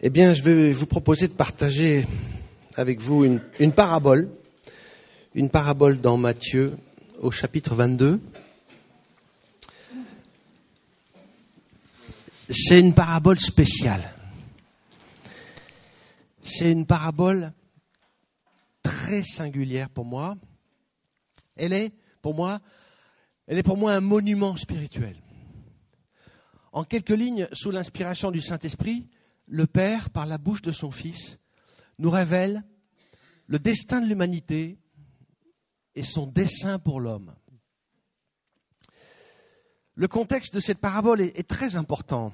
Eh bien, je vais vous proposer de partager avec vous une, parabole, une parabole dans Matthieu au chapitre 22. C'est une parabole spéciale. C'est une parabole très singulière pour moi. Elle est, pour moi, elle est pour moi un monument spirituel. En quelques lignes, sous l'inspiration du Saint-Esprit, le Père, par la bouche de son Fils, nous révèle le destin de l'humanité et son dessein pour l'homme. Le contexte de cette parabole est, très important.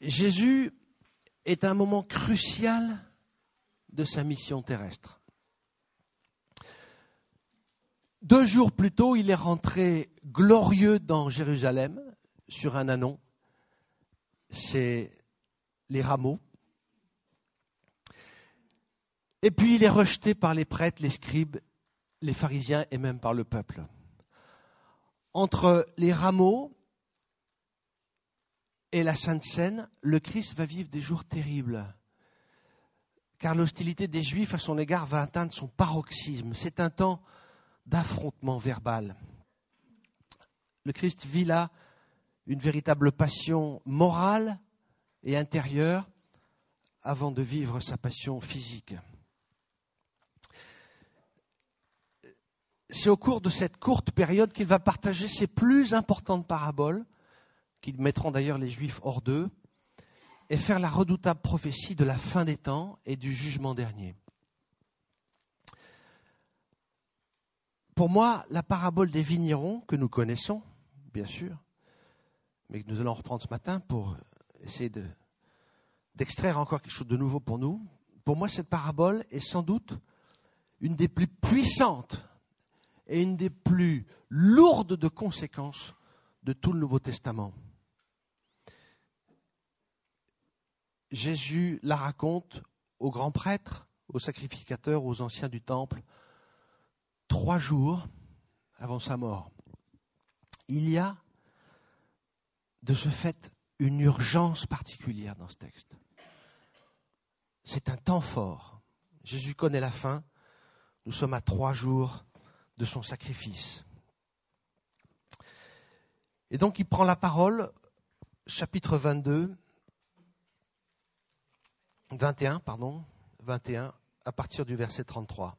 Jésus est à un moment crucial de sa mission terrestre. Deux jours plus tôt, il est rentré glorieux dans Jérusalem sur un anon. C'est les rameaux. Et puis il est rejeté par les prêtres, les scribes, les pharisiens et même par le peuple. Entre les rameaux et la Sainte Seine, le Christ va vivre des jours terribles, car l'hostilité des Juifs à son égard va atteindre son paroxysme. C'est un temps d'affrontement verbal. Le Christ vit là une véritable passion morale et intérieure avant de vivre sa passion physique. C'est au cours de cette courte période qu'il va partager ses plus importantes paraboles, qui mettront d'ailleurs les Juifs hors d'eux, et faire la redoutable prophétie de la fin des temps et du jugement dernier. Pour moi, la parabole des vignerons, que nous connaissons, bien sûr, mais que nous allons reprendre ce matin pour essayer d'extraire encore quelque chose de nouveau pour nous. Pour moi, cette parabole est sans doute une des plus puissantes et une des plus lourdes de conséquences de tout le Nouveau Testament. Jésus la raconte aux grands prêtres, aux sacrificateurs, aux anciens du temple, trois jours avant sa mort. Il y a de ce fait une urgence particulière dans ce texte. C'est un temps fort. Jésus connaît la fin. Nous sommes à trois jours de son sacrifice. Et donc il prend la parole, chapitre 22, 21, pardon, 21, à partir du verset 33.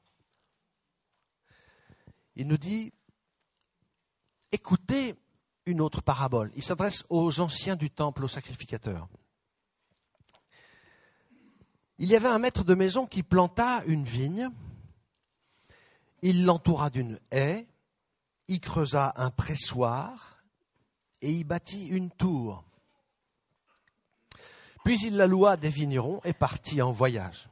Il nous dit, écoutez une autre parabole. Il s'adresse aux anciens du temple, aux sacrificateurs. Il y avait un maître de maison qui planta une vigne, il l'entoura d'une haie, y creusa un pressoir et y bâtit une tour. Puis il la loua des vignerons et partit en voyage.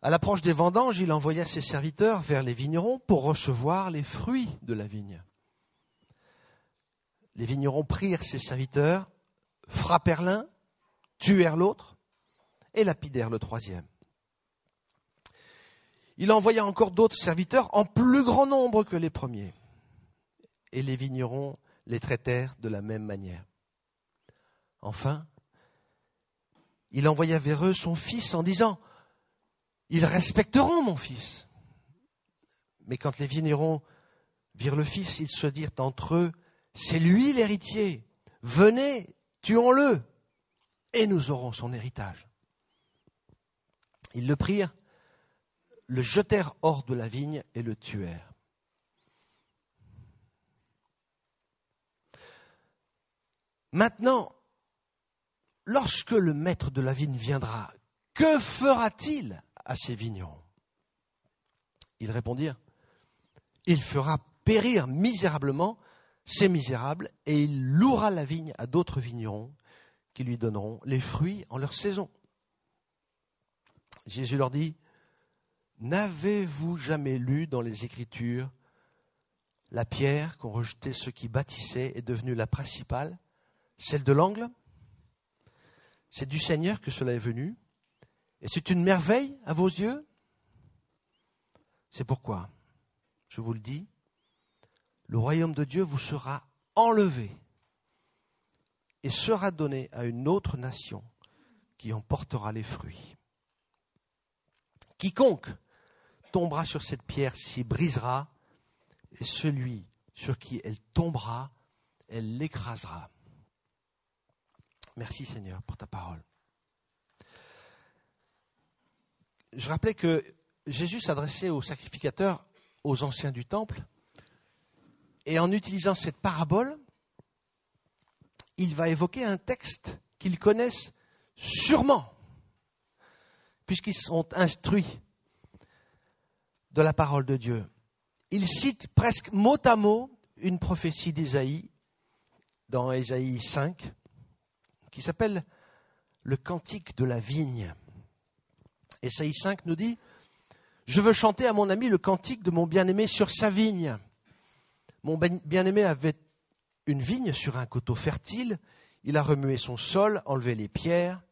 À l'approche des vendanges, il envoya ses serviteurs vers les vignerons pour recevoir les fruits de la vigne. Les vignerons prirent ses serviteurs, frappèrent l'un, tuèrent l'autre et lapidèrent le troisième. Il envoya encore d'autres serviteurs en plus grand nombre que les premiers. Et les vignerons les traitèrent de la même manière. Enfin, il envoya vers eux son fils en disant, Ils respecteront mon fils. Mais quand les vignerons virent le fils, ils se dirent entre eux, c'est lui l'héritier. Venez, tuons-le, et nous aurons son héritage. Ils le prirent, le jetèrent hors de la vigne et le tuèrent. Maintenant, lorsque le maître de la vigne viendra, que fera-t-il à ces vignerons? Ils répondirent, il fera périr misérablement c'est misérable, et il louera la vigne à d'autres vignerons qui lui donneront les fruits en leur saison. Jésus leur dit, N'avez-vous jamais lu dans les Écritures la pierre qu'ont rejetée ceux qui bâtissaient est devenue la principale, celle de l'angle? C'est du Seigneur que cela est venu, et c'est une merveille à vos yeux? C'est pourquoi, je vous le dis, le royaume de Dieu vous sera enlevé et sera donné à une autre nation. qui en portera les fruits. Quiconque tombera sur cette pierre s'y brisera, et celui sur qui elle tombera, elle l'écrasera. Merci Seigneur pour ta parole. Je rappelais que Jésus s'adressait aux sacrificateurs, aux anciens du temple, et en utilisant cette parabole, il va évoquer un texte qu'ils connaissent sûrement, puisqu'ils sont instruits de la parole de Dieu. Il cite presque mot à mot une prophétie d'Ésaïe, dans Ésaïe 5, qui s'appelle le cantique de la vigne. Ésaïe 5 nous dit, Je veux chanter à mon ami le cantique de mon bien-aimé sur sa vigne. Mon ben, bien-aimé avait une vigne sur un coteau fertile, il a remué son sol, enlevé les pierres,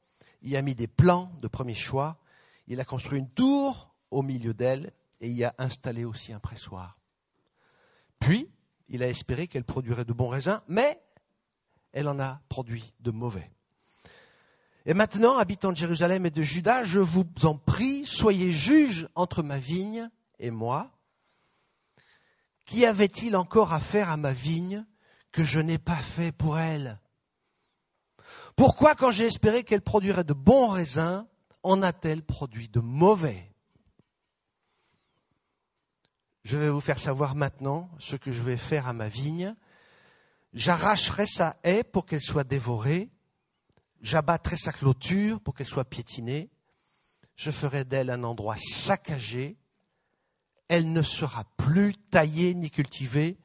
il a mis des plants de premier choix, il a construit une tour au milieu d'elle et y a installé aussi un pressoir. Puis, il a espéré qu'elle produirait de bons raisins, mais elle en a produit de mauvais. Et maintenant, habitants de Jérusalem et de Juda, je vous en prie, soyez juges entre ma vigne et moi. Qu'y avait-il encore à faire à ma vigne que je n'ai pas fait pour elle? Pourquoi, quand j'ai espéré qu'elle produirait de bons raisins, en a-t-elle produit de mauvais? Je vais vous faire savoir maintenant ce que je vais faire à ma vigne. J'arracherai sa haie pour qu'elle soit dévorée J'abattrai sa clôture pour qu'elle soit piétinée. Je ferai d'elle un endroit saccagé. Elle ne sera plus taillée ni cultivée.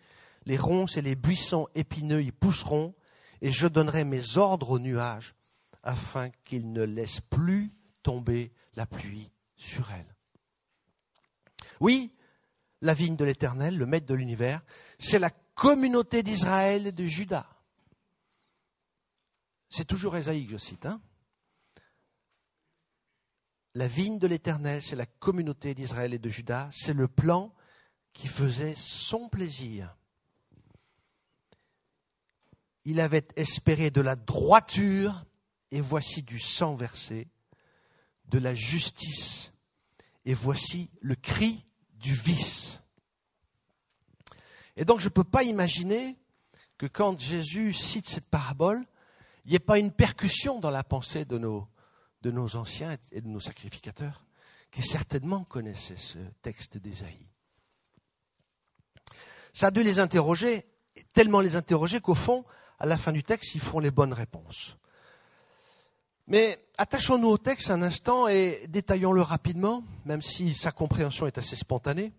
Les ronces et les buissons épineux y pousseront. Et je donnerai mes ordres aux nuages afin qu'ils ne laissent plus tomber la pluie sur elle. Oui, la vigne de l'Éternel, le maître de l'univers, c'est la communauté d'Israël et de Juda. C'est toujours Esaïe que je cite. Hein la vigne de l'Éternel, c'est la communauté d'Israël et de Juda, c'est le plan qui faisait son plaisir. Il avait espéré de la droiture, et voici du sang versé, de la justice, et voici le cri du vice. Et donc je ne peux pas imaginer que quand Jésus cite cette parabole, il n'y ait pas une percussion dans la pensée de nos, de nos anciens et de nos sacrificateurs, qui certainement connaissaient ce texte d'Ésaïe. Ça a dû les interroger, tellement les interroger qu'au fond, à la fin du texte, ils feront les bonnes réponses. Mais attachons-nous au texte un instant et détaillons-le rapidement, même si sa compréhension est assez spontanée.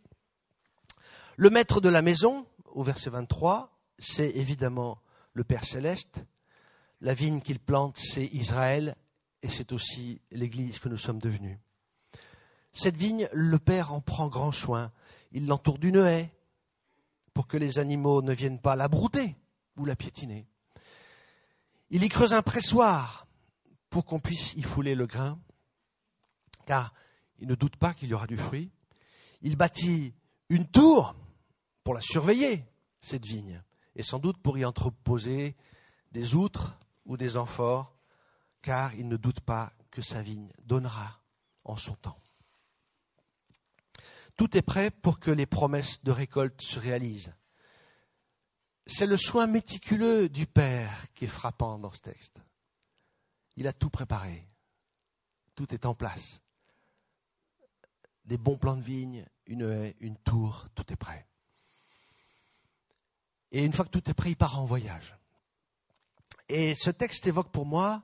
Le maître de la maison, au verset 23, c'est évidemment le Père céleste. La vigne qu'il plante, c'est Israël et c'est aussi l'Église que nous sommes devenus. Cette vigne, le Père en prend grand soin. Il l'entoure d'une haie pour que les animaux ne viennent pas la brouter ou la piétiner. Il y creuse un pressoir pour qu'on puisse y fouler le grain, car il ne doute pas qu'il y aura du fruit. Il bâtit une tour pour la surveiller, cette vigne, et sans doute pour y entreposer des outres ou des amphores, car il ne doute pas que sa vigne donnera en son temps. Tout est prêt pour que les promesses de récolte se réalisent. C'est le soin méticuleux du Père qui est frappant dans ce texte. Il a tout préparé. Tout est en place. Des bons plants de vigne, une haie, une tour, tout est prêt. Et une fois que tout est prêt, il part en voyage. Et ce texte évoque pour moi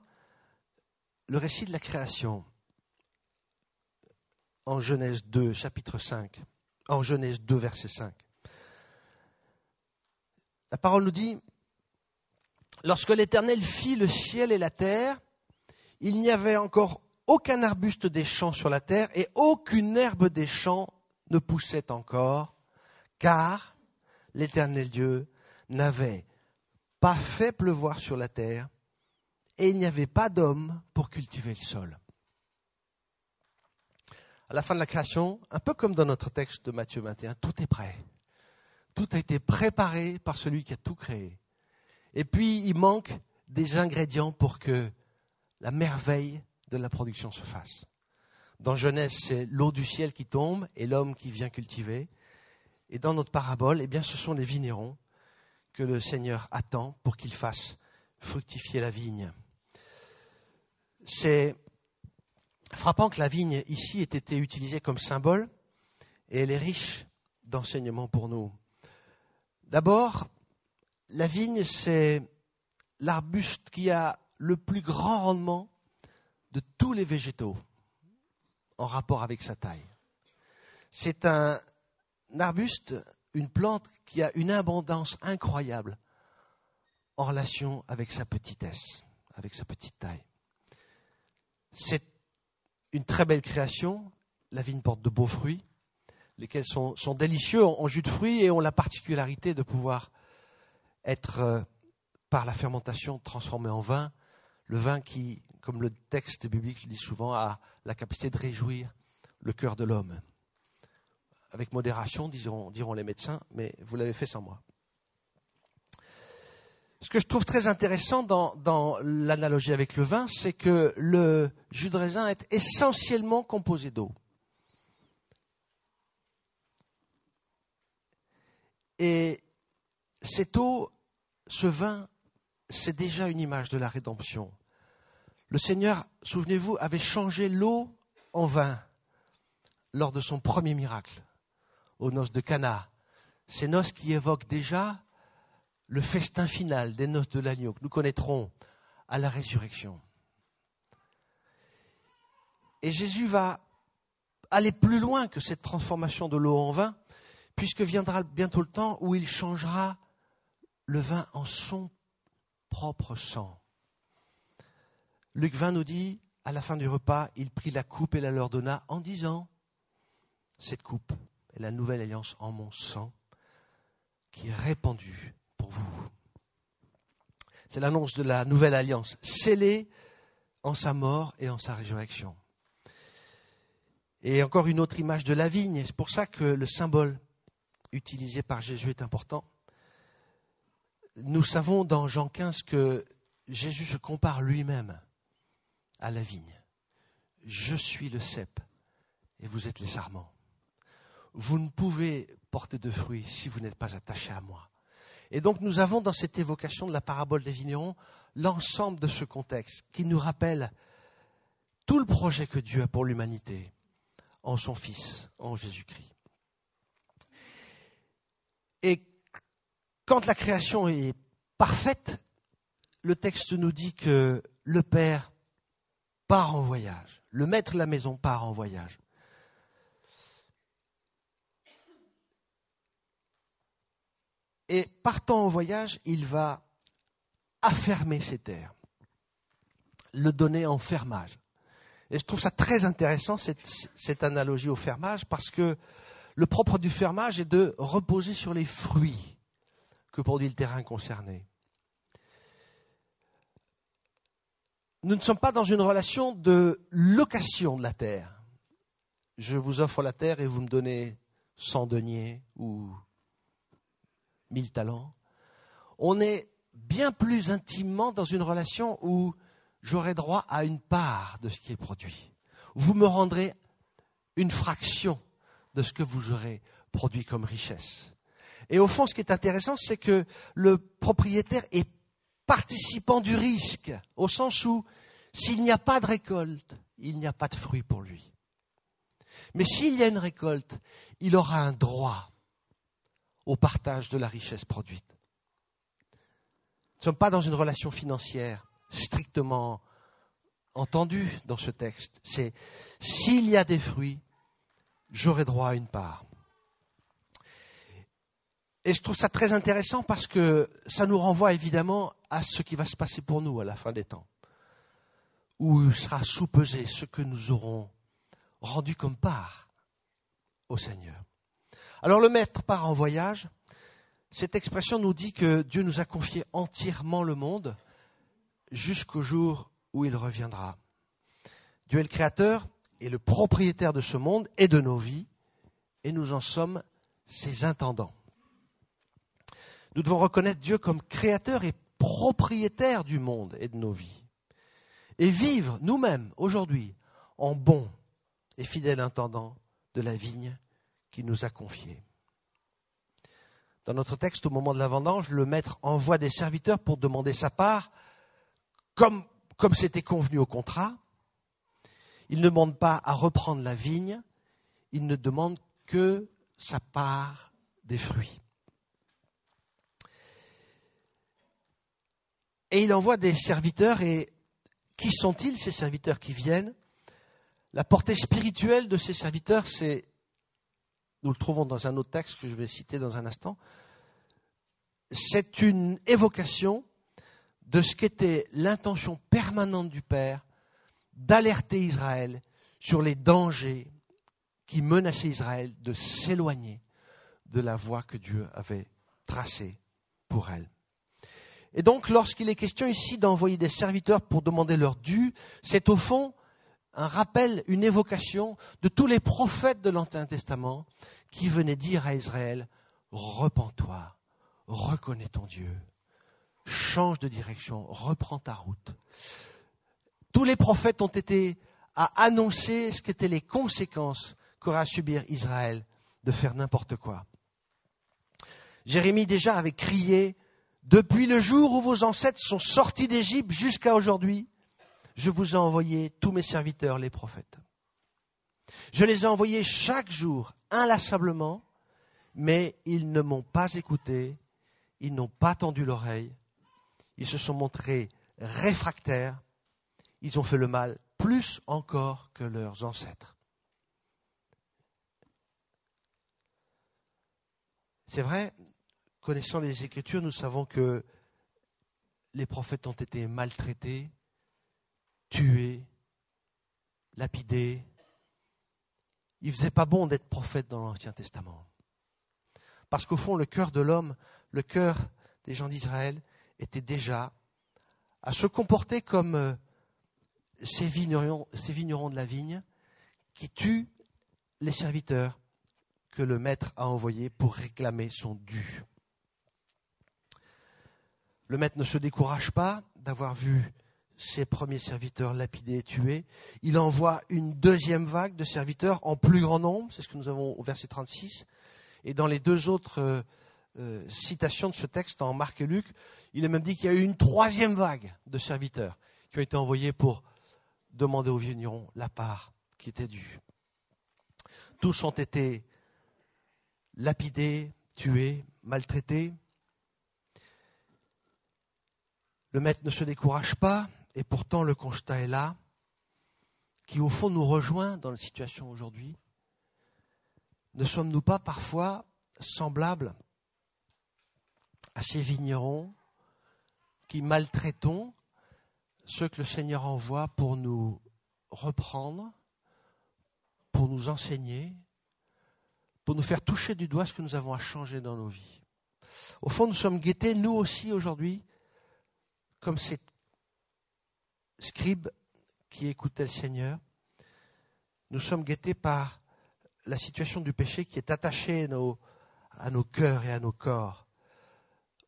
le récit de la création en Genèse 2, chapitre 5, en Genèse 2, verset 5. La parole nous dit, lorsque l'Éternel fit le ciel et la terre, il n'y avait encore aucun arbuste des champs sur la terre et aucune herbe des champs ne poussait encore, car l'Éternel Dieu n'avait pas fait pleuvoir sur la terre, et il n'y avait pas d'homme pour cultiver le sol. À la fin de la création, un peu comme dans notre texte de Matthieu 21, tout est prêt. Tout a été préparé par celui qui a tout créé. Et puis, il manque des ingrédients pour que la merveille de la production se fasse. Dans Genèse, c'est l'eau du ciel qui tombe et l'homme qui vient cultiver. Et dans notre parabole, eh bien, ce sont les vignerons que le Seigneur attend pour qu'ils fassent fructifier la vigne. C'est frappant que la vigne ici ait été utilisée comme symbole et elle est riche d'enseignements pour nous. D'abord, la vigne, c'est l'arbuste qui a le plus grand rendement de tous les végétaux en rapport avec sa taille. C'est un arbuste, une plante qui a une abondance incroyable en relation avec sa petitesse, avec sa petite taille. C'est une très belle création. La vigne porte de beaux fruits, lesquels sont, délicieux en, jus de fruits et ont la particularité de pouvoir être, euh, par la fermentation, transformé en vin. Le vin qui, comme le texte biblique le dit souvent, a la capacité de réjouir le cœur de l'homme. Avec modération, diront les médecins, mais vous l'avez fait sans moi. Ce que je trouve très intéressant dans, l'analogie avec le vin, c'est que le jus de raisin est essentiellement composé d'eau. Et cette eau, ce vin, c'est déjà une image de la rédemption. Le Seigneur, souvenez-vous, avait changé l'eau en vin lors de son premier miracle, aux noces de Cana. Ces noces qui évoquent déjà le festin final des noces de l'agneau que nous connaîtrons à la résurrection. Et Jésus va aller plus loin que cette transformation de l'eau en vin, puisque viendra bientôt le temps où il changera le vin en son propre sang. Luc 20 nous dit, à la fin du repas, il prit la coupe et la leur donna en disant, cette coupe est la nouvelle alliance en mon sang qui est répandue C'est l'annonce de la nouvelle alliance, scellée en sa mort et en sa résurrection. Et encore une autre image de la vigne, c'est pour ça que le symbole utilisé par Jésus est important. Nous savons dans Jean 15 que Jésus se compare lui-même à la vigne. Je suis le cep et vous êtes les sarments. Vous ne pouvez porter de fruits si vous n'êtes pas attaché à moi. Et donc nous avons dans cette évocation de la parabole des vignerons l'ensemble de ce contexte qui nous rappelle tout le projet que Dieu a pour l'humanité en son Fils, en Jésus-Christ. Et quand la création est parfaite, le texte nous dit que le Père part en voyage, le maître de la maison part en voyage. Et partant en voyage, il va affermer ses terres, le donner en fermage. Et je trouve ça très intéressant, cette, cette, analogie au fermage, parce que le propre du fermage est de reposer sur les fruits que produit le terrain concerné. Nous ne sommes pas dans une relation de location de la terre. Je vous offre la terre et vous me donnez 100 deniers ou mille talents. On est bien plus intimement dans une relation où j'aurai droit à une part de ce qui est produit. Vous me rendrez une fraction de ce que vous aurez produit comme richesse. Et au fond, ce qui est intéressant, c'est que le propriétaire est participant du risque, au sens où s'il n'y a pas de récolte, il n'y a pas de fruit pour lui. Mais s'il y a une récolte, il aura un droit au partage de la richesse produite. Nous ne sommes pas dans une relation financière strictement entendue dans ce texte. C'est s'il y a des fruits, j'aurai droit à une part. Et je trouve ça très intéressant parce que ça nous renvoie évidemment à ce qui va se passer pour nous à la fin des temps, où sera soupesé ce que nous aurons rendu comme part au Seigneur. Alors le maître part en voyage. Cette expression nous dit que Dieu nous a confié entièrement le monde jusqu'au jour où il reviendra. Dieu est le créateur et le propriétaire de ce monde et de nos vies, et nous en sommes ses intendants. Nous devons reconnaître Dieu comme créateur et propriétaire du monde et de nos vies. et vivre nous-mêmes aujourd'hui en bon et fidèle intendant de la vigne nous a confiée. Dans notre texte, au moment de la vendange, le maître envoie des serviteurs pour demander sa part, comme c'était convenu au contrat. Il ne demande pas à reprendre la vigne, il ne demande que sa part des fruits. Et il envoie des serviteurs, et qui sont-ils ces serviteurs qui viennent? La portée spirituelle de ces serviteurs, c'est, nous le trouvons dans un autre texte que je vais citer dans un instant, c'est une évocation de ce qu'était l'intention permanente du Père d'alerter Israël sur les dangers qui menaçaient Israël de s'éloigner de la voie que Dieu avait tracée pour elle. Et donc, lorsqu'il est question ici d'envoyer des serviteurs pour demander leur dû, c'est au fond un rappel, une évocation de tous les prophètes de l'Ancien Testament qui venaient dire à Israël, repens-toi, reconnais ton Dieu, change de direction, reprends ta route. Tous les prophètes ont été à annoncer ce qu'étaient les conséquences qu'aura à subir Israël de faire n'importe quoi. Jérémie déjà avait crié depuis le jour où vos ancêtres sont sortis d'Égypte jusqu'à aujourd'hui, je vous ai envoyé tous mes serviteurs, les prophètes. Je les ai envoyés chaque jour, inlassablement, mais ils ne m'ont pas écouté, ils n'ont pas tendu l'oreille, ils se sont montrés réfractaires, ils ont fait le mal plus encore que leurs ancêtres. C'est vrai, connaissant les Écritures, nous savons que les prophètes ont été maltraités, tués, lapidés. Il ne faisait pas bon d'être prophète dans l'Ancien Testament. Parce qu'au fond, le cœur de l'homme, le cœur des gens d'Israël, était déjà à se comporter comme euh, ces vignerons de la vigne qui tuent les serviteurs que le maître a envoyés pour réclamer son dû. Le maître ne se décourage pas d'avoir vu ses premiers serviteurs lapidés et tués. Il envoie une deuxième vague de serviteurs en plus grand nombre, c'est ce que nous avons au verset 36. Et dans les deux autres euh, euh, citations de ce texte, en Marc et Luc, il est même dit qu'il y a eu une troisième vague de serviteurs qui ont été envoyés pour demander aux vignerons la part qui était due. Tous ont été lapidés, tués, maltraités. Le maître ne se décourage pas, et pourtant le constat est là, qui au fond nous rejoint dans la situation aujourd'hui. Ne sommes-nous pas parfois semblables à ces vignerons qui maltraitons ceux que le Seigneur envoie pour nous reprendre, pour nous enseigner, pour nous faire toucher du doigt ce que nous avons à changer dans nos vies? Au fond, nous sommes guettés, nous aussi, aujourd'hui, comme ces scribes qui écoutaient le Seigneur, nous sommes guettés par la situation du péché qui est attachée à nos, à nos cœurs et à nos corps.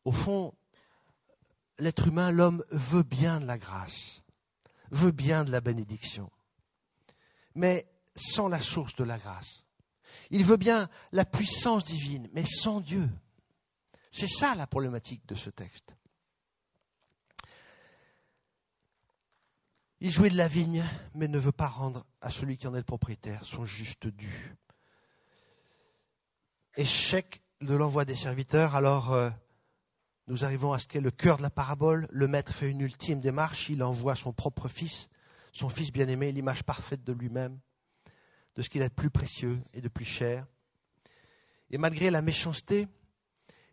Au fond, l'être humain, l'homme, veut bien de la grâce, veut bien de la bénédiction, mais sans la source de la grâce. Il veut bien la puissance divine, mais sans Dieu. C'est ça la problématique de ce texte. Il jouait de la vigne, mais ne veut pas rendre à celui qui en est le propriétaire son juste dû. Échec de l'envoi des serviteurs, alors euh, nous arrivons à ce qu'est le cœur de la parabole. Le maître fait une ultime démarche, il envoie son propre fils, son fils bien-aimé, l'image parfaite de lui-même, de ce qu'il a de plus précieux et de plus cher. Et malgré la méchanceté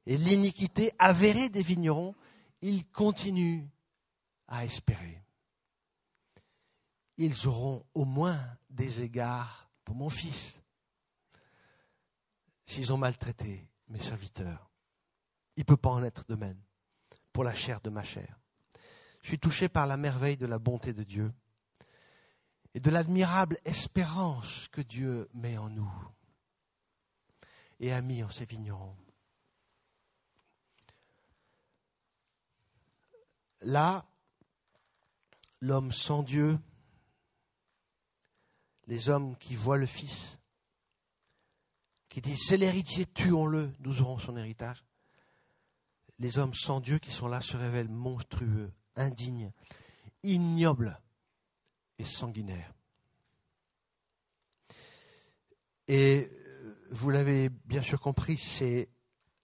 et l'iniquité avérée des vignerons, il continue à espérer ils auront au moins des égards pour mon fils. S'ils ont maltraité mes serviteurs, il ne peut pas en être de même pour la chair de ma chair. Je suis touché par la merveille de la bonté de Dieu et de l'admirable espérance que Dieu met en nous et a mis en ses vignerons. Là, l'homme sans Dieu, les hommes qui voient le Fils, qui disent c'est l'héritier, tuons-le, nous aurons son héritage. Les hommes sans Dieu qui sont là se révèlent monstrueux, indignes, ignobles et sanguinaires. Et vous l'avez bien sûr compris, c'est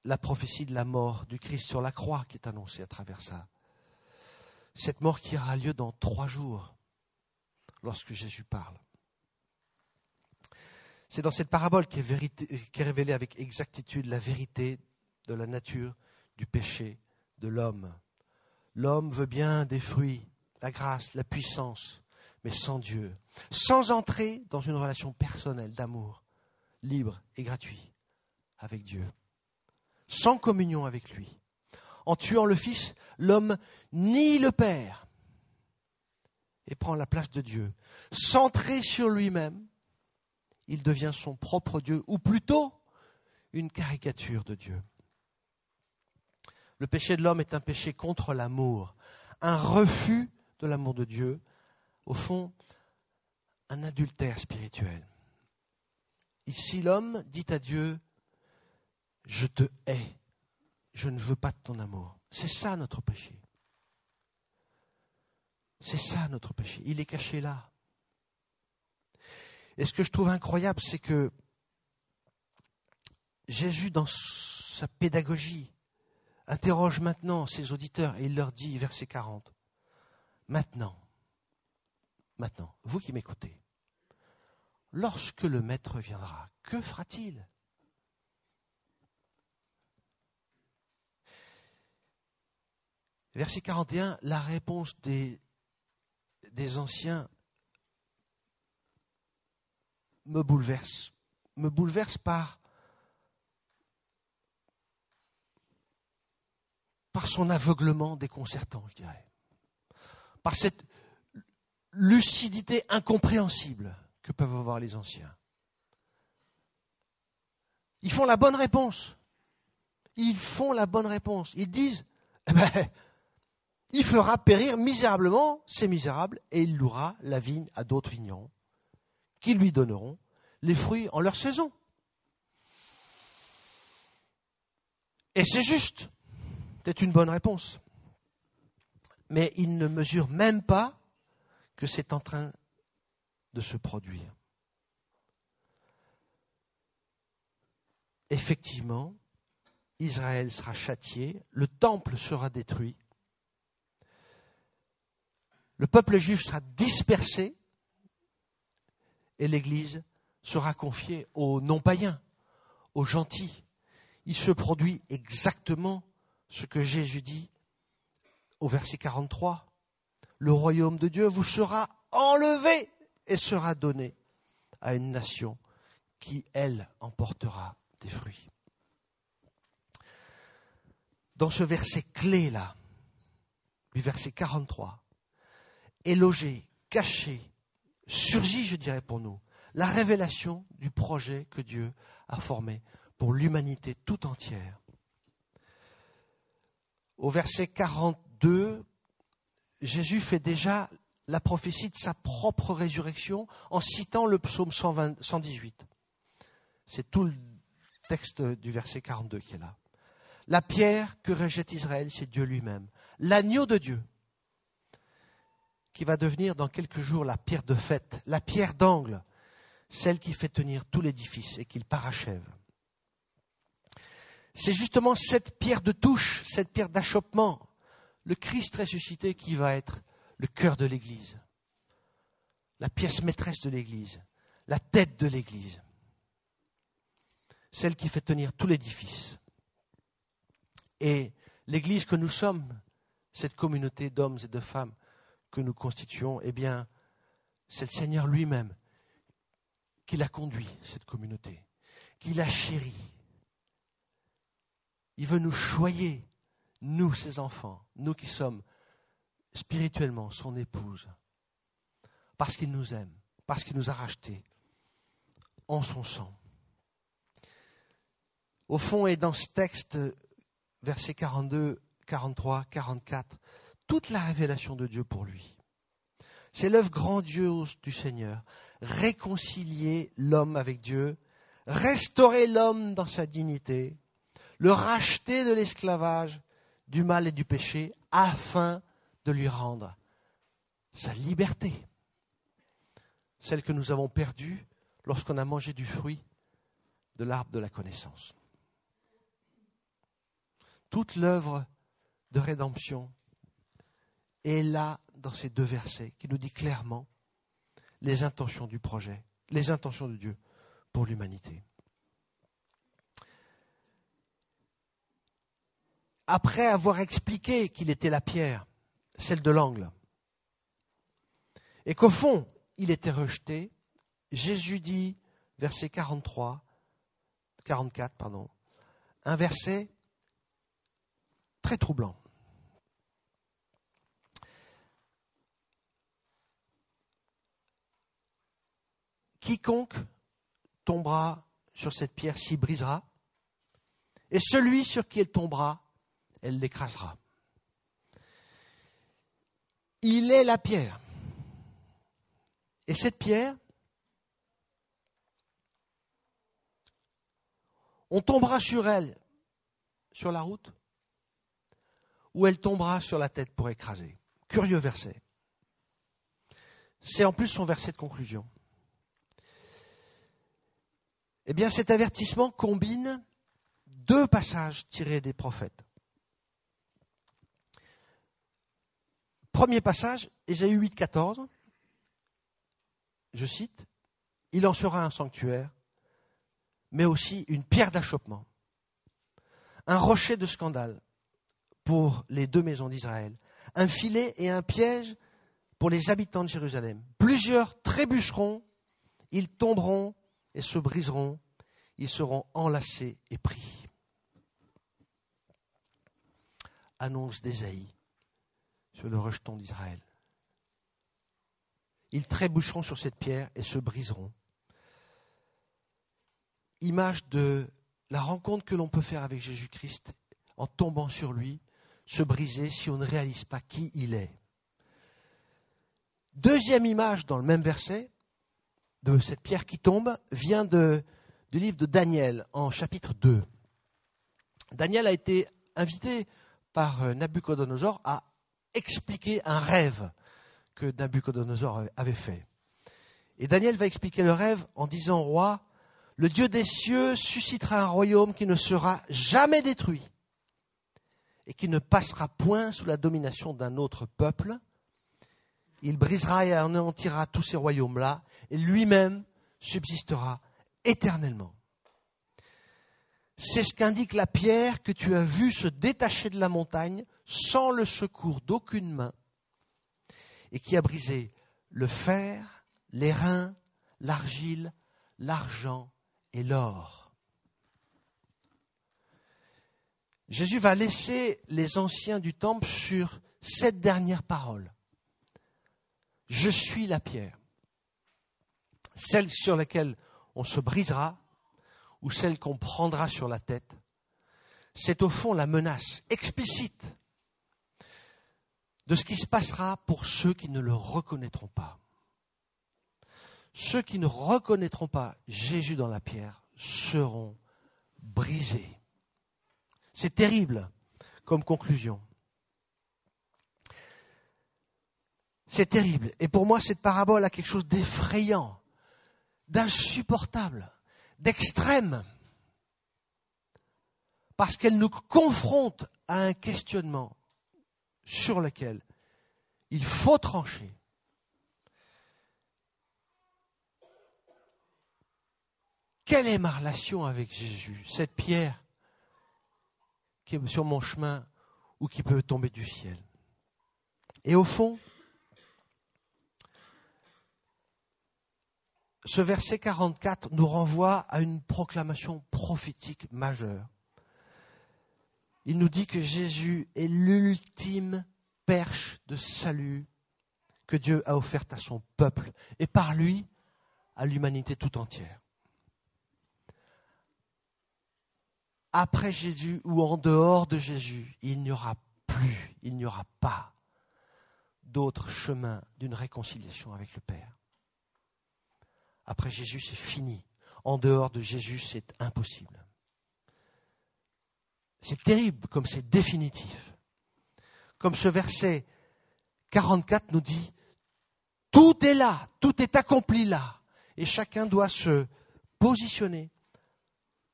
la prophétie de la mort du Christ sur la croix qui est annoncée à travers ça. Cette mort qui aura lieu dans trois jours, lorsque Jésus parle. C'est dans cette parabole qu'est, est révélée avec exactitude la vérité de la nature du péché de l'homme. L'homme veut bien des fruits, la grâce, la puissance, mais sans Dieu, sans entrer dans une relation personnelle d'amour, libre et gratuit avec Dieu, sans communion avec lui. En tuant le Fils, l'homme nie le Père et prend la place de Dieu. Centré sur lui-même, il devient son propre Dieu, ou plutôt une caricature de Dieu. Le péché de l'homme est un péché contre l'amour, un refus de l'amour de Dieu, au fond, un adultère spirituel. Ici, l'homme dit à Dieu, je te hais, je ne veux pas de ton amour. C'est ça notre péché. C'est ça notre péché. Il est caché là. Et ce que je trouve incroyable, c'est que Jésus, dans sa pédagogie, interroge maintenant ses auditeurs et il leur dit, verset 40, Maintenant, maintenant, vous qui m'écoutez, lorsque le Maître viendra, que fera-t-il? Verset 41, la réponse des, des anciens me bouleverse. Me bouleverse par, son aveuglement déconcertant, je dirais. Par cette lucidité incompréhensible que peuvent avoir les anciens. Ils font la bonne réponse. Ils font la bonne réponse. Ils disent, eh ben, il fera périr misérablement ces misérables et il louera la vigne à d'autres vignerons qui lui donneront les fruits en leur saison. Et c'est juste. C'est une bonne réponse. Mais il ne mesure même pas que c'est en train de se produire. Effectivement, Israël sera châtié, le temple sera détruit, le peuple juif sera dispersé, et l'Église sera confiée aux non-païens, aux gentils. Il se produit exactement ce que Jésus dit au verset 43. Le royaume de Dieu vous sera enlevé et sera donné à une nation qui, elle, emportera des fruits. Dans ce verset clé-là, du verset 43, est caché, surgit, je dirais pour nous, la révélation du projet que Dieu a formé pour l'humanité tout entière. Au verset 42, Jésus fait déjà la prophétie de sa propre résurrection en citant le psaume 118. C'est tout le texte du verset 42 qui est là. La pierre que rejette Israël, c'est Dieu lui-même. L'agneau de Dieu, qui va devenir dans quelques jours la pierre de fête, la pierre d'angle, celle qui fait tenir tout l'édifice et qu'il parachève. C'est justement cette pierre de touche, cette pierre d'achoppement, le Christ ressuscité qui va être le cœur de l'Église, la pièce maîtresse de l'Église, la tête de l'Église, celle qui fait tenir tout l'édifice. Et l'Église que nous sommes, cette communauté d'hommes et de femmes, que nous constituons, eh bien, c'est le Seigneur lui-même qui l'a conduit, cette communauté, qui l'a chérie. Il veut nous choyer, nous, ses enfants, nous qui sommes spirituellement son épouse, parce qu'il nous aime, parce qu'il nous a rachetés en son sang. Au fond, et dans ce texte, versets 42, 43, 44, toute la révélation de Dieu pour lui. C'est l'œuvre grandiose du Seigneur. Réconcilier l'homme avec Dieu, restaurer l'homme dans sa dignité, le racheter de l'esclavage, du mal et du péché, afin de lui rendre sa liberté, celle que nous avons perdue lorsqu'on a mangé du fruit de l'arbre de la connaissance. Toute l'œuvre de rédemption est là dans ces deux versets qui nous dit clairement les intentions du projet, les intentions de Dieu pour l'humanité. Après avoir expliqué qu'il était la pierre, celle de l'angle, et qu'au fond, il était rejeté, Jésus dit, verset 43, 44, pardon, un verset très troublant. Quiconque tombera sur cette pierre s'y brisera, et celui sur qui elle tombera, elle l'écrasera. Il est la pierre. Et cette pierre, on tombera sur elle, sur la route, ou elle tombera sur la tête pour écraser. Curieux verset. C'est en plus son verset de conclusion. Eh bien, cet avertissement combine deux passages tirés des prophètes. Premier passage, Ésaïe 8, 14. Je cite, Il en sera un sanctuaire, mais aussi une pierre d'achoppement, un rocher de scandale pour les deux maisons d'Israël, un filet et un piège pour les habitants de Jérusalem. Plusieurs trébucheront, ils tomberont et se briseront, ils seront enlacés et pris. Annonce d'Ésaïe sur le rejeton d'Israël. Ils trébucheront sur cette pierre et se briseront. Image de la rencontre que l'on peut faire avec Jésus-Christ en tombant sur lui, se briser si on ne réalise pas qui il est. Deuxième image dans le même verset de cette pierre qui tombe vient du livre de Daniel en chapitre 2. Daniel a été invité par euh, Nabucodonosor à expliquer un rêve que Nabucodonosor avait fait. Et Daniel va expliquer le rêve en disant roi, le Dieu des cieux suscitera un royaume qui ne sera jamais détruit et qui ne passera point sous la domination d'un autre peuple. Il brisera et anéantira tous ces royaumes-là et lui-même subsistera éternellement. C'est ce qu'indique la pierre que tu as vue se détacher de la montagne sans le secours d'aucune main et qui a brisé le fer, les reins, l'argile, l'argent et l'or. Jésus va laisser les anciens du temple sur cette dernière parole. Je suis la pierre, celle sur laquelle on se brisera ou celle qu'on prendra sur la tête. C'est au fond la menace explicite de ce qui se passera pour ceux qui ne le reconnaîtront pas. Ceux qui ne reconnaîtront pas Jésus dans la pierre seront brisés. C'est terrible comme conclusion. C'est terrible. Et pour moi, cette parabole a quelque chose d'effrayant, d'insupportable, d'extrême. Parce qu'elle nous confronte à un questionnement sur lequel il faut trancher. Quelle est ma relation avec Jésus Cette pierre qui est sur mon chemin ou qui peut tomber du ciel? Et au fond, ce verset 44 nous renvoie à une proclamation prophétique majeure il nous dit que Jésus est l'ultime perche de salut que Dieu a offerte à son peuple et par lui à l'humanité tout entière. Après Jésus ou en dehors de Jésus, il n'y aura plus, il n'y aura pas d'autre chemin d'une réconciliation avec le Père. Après Jésus, c'est fini. En dehors de Jésus, c'est impossible. C'est terrible comme c'est définitif. Comme ce verset 44 nous dit, tout est là, tout est accompli là. Et chacun doit se positionner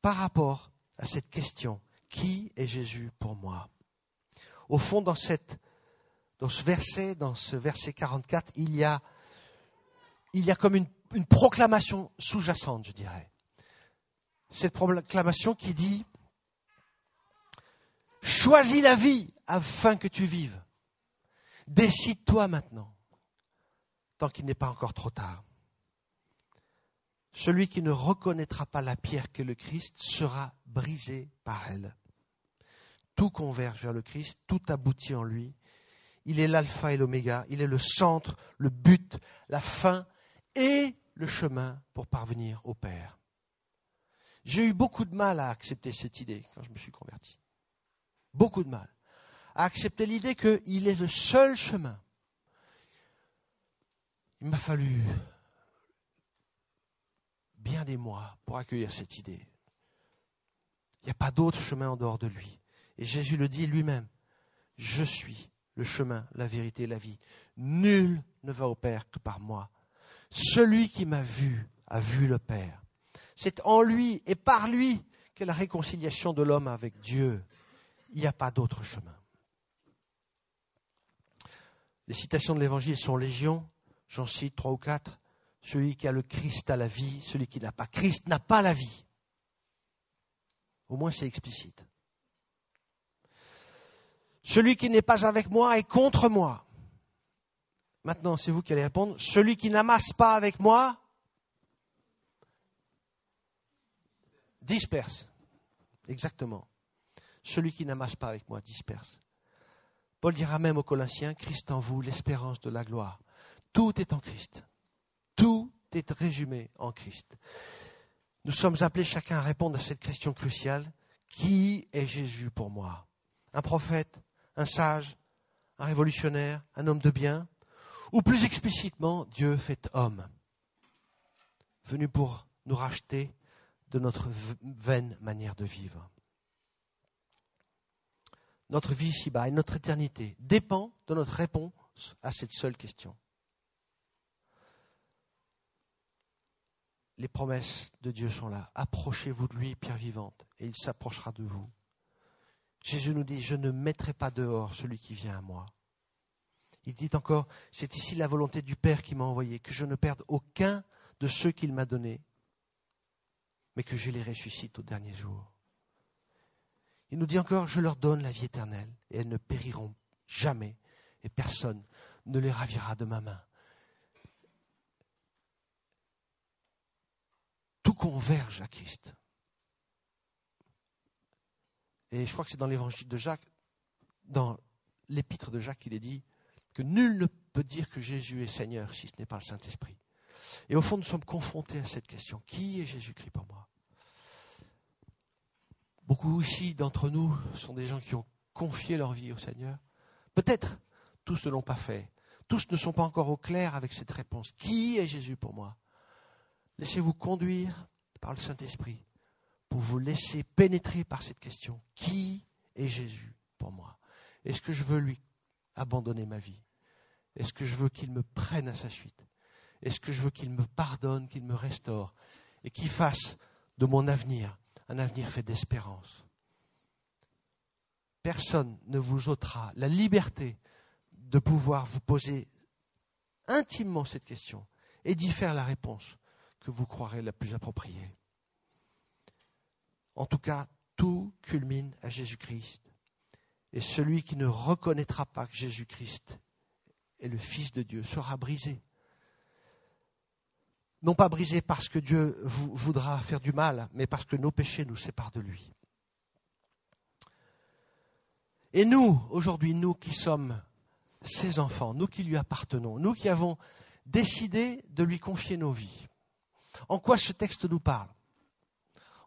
par rapport à cette question. Qui est Jésus pour moi? Au fond, dans, cette, dans ce verset, dans ce verset 44, il y a, il y a comme une, une proclamation sous-jacente, je dirais. Cette proclamation qui dit Choisis la vie afin que tu vives. Décide-toi maintenant, tant qu'il n'est pas encore trop tard. Celui qui ne reconnaîtra pas la pierre que le Christ sera brisé par elle. Tout converge vers le Christ, tout aboutit en lui. Il est l'alpha et l'oméga, il est le centre, le but, la fin et le chemin pour parvenir au Père. J'ai eu beaucoup de mal à accepter cette idée quand je me suis converti. Beaucoup de mal. À accepter l'idée qu'il est le seul chemin. Il m'a fallu bien des mois pour accueillir cette idée. Il n'y a pas d'autre chemin en dehors de lui. Et Jésus le dit lui-même. Je suis le chemin, la vérité la vie. Nul ne va au Père que par moi. Celui qui m'a vu a vu le Père. C'est en lui et par lui qu'est la réconciliation de l'homme avec Dieu. Il n'y a pas d'autre chemin. Les citations de l'Évangile sont légion. J'en cite trois ou quatre. Celui qui a le Christ a la vie, celui qui n'a pas Christ n'a pas la vie. Au moins c'est explicite. Celui qui n'est pas avec moi est contre moi. Maintenant, c'est vous qui allez répondre. Celui qui n'amasse pas avec moi disperse. Exactement. Celui qui n'amasse pas avec moi disperse. Paul dira même aux Colossiens, Christ en vous, l'espérance de la gloire. Tout est en Christ. Tout est résumé en Christ. Nous sommes appelés chacun à répondre à cette question cruciale. Qui est Jésus pour moi? Un prophète Un sage Un révolutionnaire Un homme de bien? Ou plus explicitement, Dieu fait homme, venu pour nous racheter de notre vaine manière de vivre. Notre vie ici-bas et notre éternité dépend de notre réponse à cette seule question. les promesses de Dieu sont là. Approchez-vous de lui, pierre vivante, et il s'approchera de vous. Jésus nous dit, je ne mettrai pas dehors celui qui vient à moi. Il dit encore, c'est ici la volonté du Père qui m'a envoyé, que je ne perde aucun de ceux qu'il m'a donnés, mais que je les ressuscite au dernier jour. Il nous dit encore, je leur donne la vie éternelle, et elles ne périront jamais, et personne ne les ravira de ma main. tout converge à Christ. Et je crois que c'est dans l'évangile de Jacques, dans l'épître de Jacques, qu'il est dit que nul ne peut dire que Jésus est Seigneur si ce n'est pas le Saint-Esprit. Et au fond, nous sommes confrontés à cette question. Qui est Jésus-Christ pour moi? Beaucoup ici d'entre nous sont des gens qui ont confié leur vie au Seigneur. Peut-être tous ne l'ont pas fait. Tous ne sont pas encore au clair avec cette réponse. Qui est Jésus pour moi? Laissez-vous conduire par le Saint-Esprit pour vous laisser pénétrer par cette question. Qui est Jésus pour moi? Est-ce que je veux lui abandonner ma vie Est-ce que je veux qu'il me prenne à sa suite? Est-ce que je veux qu'il me pardonne, qu'il me restaure et qu'il fasse de mon avenir un avenir fait d'espérance? Personne ne vous ôtera la liberté de pouvoir vous poser intimement cette question et d'y faire la réponse que vous croirez la plus appropriée. En tout cas, tout culmine à Jésus-Christ. Et celui qui ne reconnaîtra pas que Jésus-Christ est le Fils de Dieu sera brisé. Non pas brisé parce que Dieu voudra faire du mal, mais parce que nos péchés nous séparent de lui. Et nous, aujourd'hui, nous qui sommes ses enfants, nous qui lui appartenons, nous qui avons décidé de lui confier nos vies, en quoi ce texte nous parle?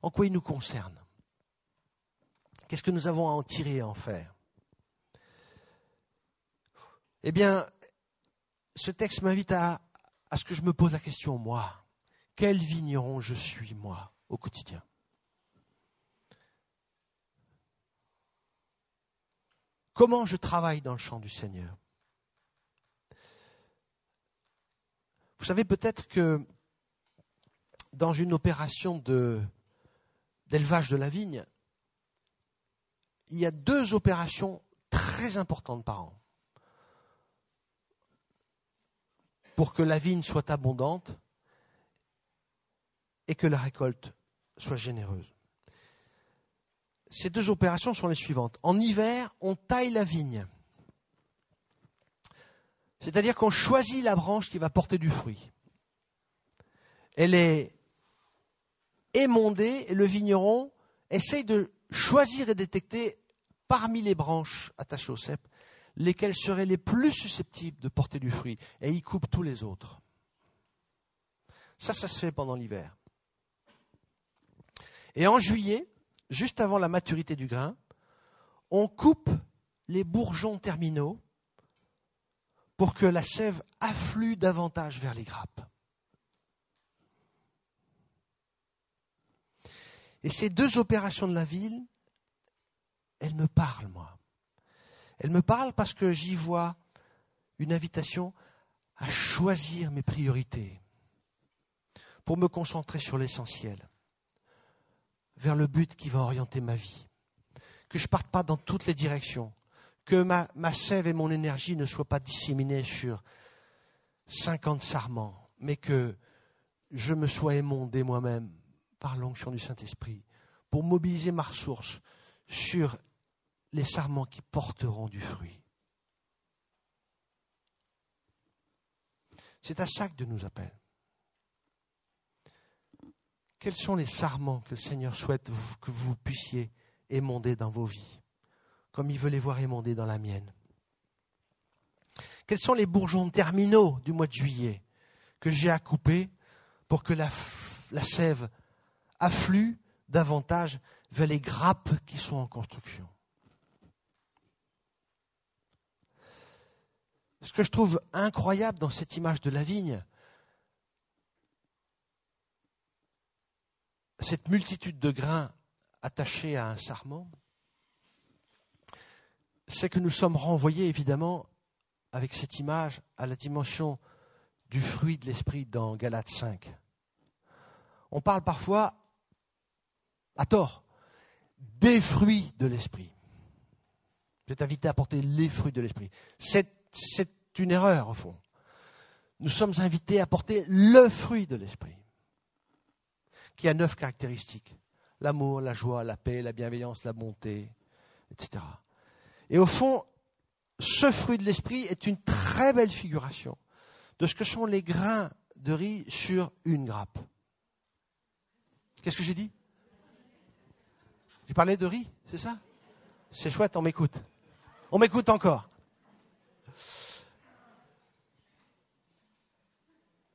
En quoi il nous concerne? Qu'est-ce que nous avons à en tirer et à en faire? Eh bien, ce texte m'invite à, ce que je me pose la question, moi, quel vigneron je suis, moi, au quotidien? Comment je travaille dans le champ du Seigneur? Vous savez peut-être que dans une opération d'élevage de la vigne, il y a deux opérations très importantes par an. Pour que la vigne soit abondante et que la récolte soit généreuse. Ces deux opérations sont les suivantes. En hiver, on taille la vigne. C'est-à-dire qu'on choisit la branche qui va porter du fruit. Elle est émondée et le vigneron essaye de choisir et détecter parmi les branches attachées au cep lesquelles seraient les plus susceptibles de porter du fruit et il coupe tous les autres. Ça, ça se fait pendant l'hiver. Et en juillet, juste avant la maturité du grain, on coupe les bourgeons terminaux pour que la sève afflue davantage vers les grappes. Et ces deux opérations de la ville, elles me parlent, moi. Elles me parlent parce que j'y vois une invitation à choisir mes priorités pour me concentrer sur l'essentiel vers le but qui va orienter ma vie. Que je ne parte pas dans toutes les directions. Que ma, ma sève et mon énergie ne soient pas disséminées sur 50 sarments, mais que je me sois émondé moi-même par l'onction du Saint-Esprit pour mobiliser ma ressource sur les sarments qui porteront du fruit. C'est à ça que Dieu nous appelle. Quels sont les sarments que le Seigneur souhaite que vous puissiez émonder dans vos vies, comme il veut les voir émonder dans la mienne? Quels sont les bourgeons terminaux du mois de juillet que j'ai à couper pour que la, la sève afflue davantage vers les grappes qui sont en construction? Ce que je trouve incroyable dans cette image de la vigne, cette multitude de grains attachés à un sarment, c'est que nous sommes renvoyés évidemment avec cette image à la dimension du fruit de l'esprit dans Galates 5. On parle parfois, à tort, des fruits de l'esprit. Je vais invité à porter les fruits de l'esprit. C'est une erreur au fond. Nous sommes invités à porter le fruit de l'esprit qui a neuf caractéristiques. L'amour, la joie, la paix, la bienveillance, la bonté, etc. Et au fond, ce fruit de l'esprit est une très belle figuration de ce que sont les grains de riz sur une grappe. Qu'est-ce que j'ai dit? J'ai parlé de riz, c'est ça? C'est chouette, on m'écoute. On m'écoute encore.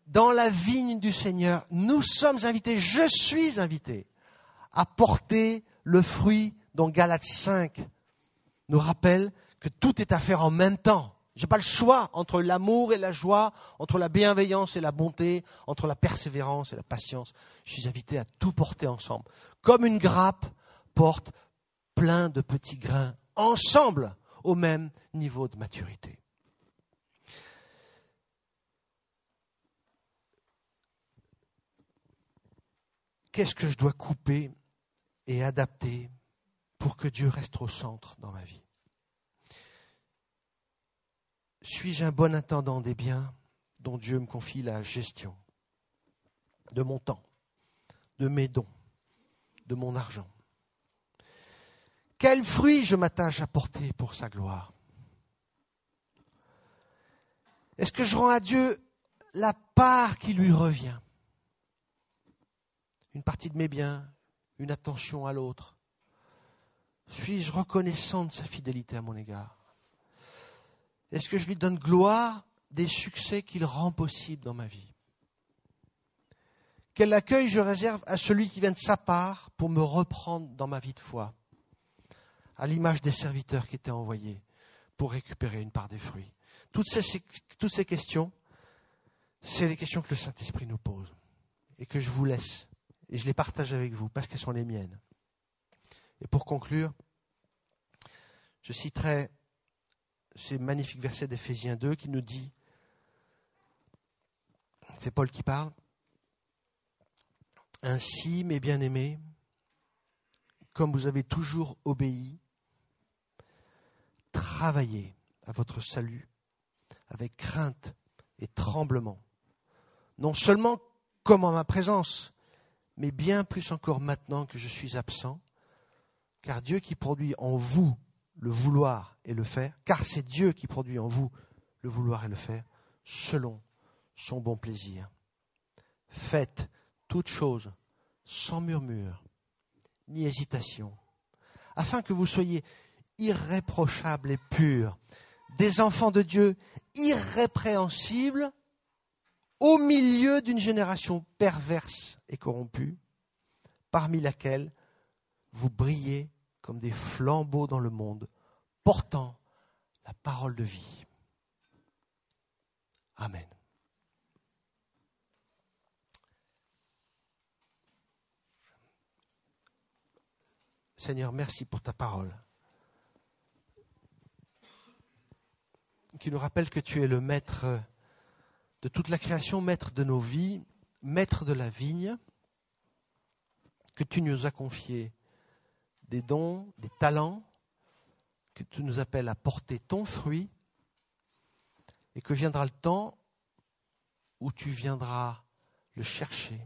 Dans la vigne du Seigneur, nous sommes invités, je suis invité, à porter le fruit dont Galates 5 nous rappelle que tout est à faire en même temps. Je n'ai pas le choix entre l'amour et la joie, entre la bienveillance et la bonté, entre la persévérance et la patience. Je suis invité à tout porter ensemble. Comme une grappe porte plein de petits grains ensemble au même niveau de maturité. Qu'est-ce que je dois couper et adapter pour que Dieu reste au centre dans ma vie? Suis-je un bon intendant des biens dont Dieu me confie la gestion de mon temps, de mes dons, de mon argent? Quel fruit je m'attache à porter pour sa gloire? Est-ce que je rends à Dieu la part qui lui revient? Une partie de mes biens, une attention à l'autre. Suis-je reconnaissant de sa fidélité à mon égard? Est-ce que je lui donne gloire des succès qu'il rend possibles dans ma vie? Quel accueil je réserve à celui qui vient de sa part pour me reprendre dans ma vie de foi À l'image des serviteurs qui étaient envoyés pour récupérer une part des fruits? Toutes ces, toutes ces questions, c'est les questions que le Saint-Esprit nous pose et que je vous laisse et je les partage avec vous parce qu'elles sont les miennes. Et pour conclure, je citerai ces magnifiques versets d'Éphésiens 2 qui nous dit, c'est Paul qui parle, Ainsi, mes bien-aimés, comme vous avez toujours obéi, travaillez à votre salut avec crainte et tremblement, non seulement comme en ma présence, mais bien plus encore maintenant que je suis absent, car Dieu qui produit en vous le vouloir et le faire, car c'est Dieu qui produit en vous le vouloir et le faire, selon son bon plaisir. Faites toutes choses sans murmure ni hésitation, afin que vous soyez irréprochables et purs, des enfants de Dieu irrépréhensibles au milieu d'une génération perverse et corrompue, parmi laquelle vous brillez comme des flambeaux dans le monde, portant la parole de vie. Amen. Seigneur, merci pour ta parole, qui nous rappelle que tu es le maître de toute la création, maître de nos vies, maître de la vigne, que tu nous as confié des dons, des talents, que tu nous appelles à porter ton fruit, et que viendra le temps où tu viendras le chercher.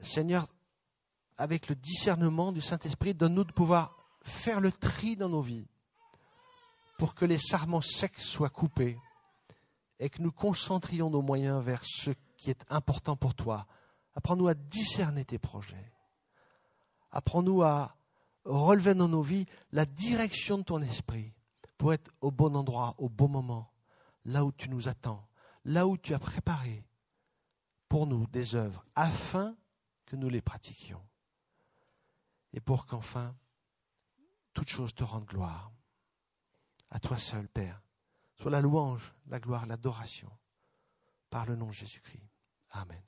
Seigneur, avec le discernement du Saint-Esprit, donne-nous de pouvoir faire le tri dans nos vies pour que les sarments secs soient coupés et que nous concentrions nos moyens vers ce qui est important pour toi. Apprends-nous à discerner tes projets. Apprends-nous à relever dans nos vies la direction de ton esprit pour être au bon endroit, au bon moment, là où tu nous attends, là où tu as préparé pour nous des œuvres, afin que nous les pratiquions et pour qu'enfin toute chose te rende gloire. À toi seul, Père, soit la louange, la gloire, l'adoration, par le nom de Jésus-Christ. Amen.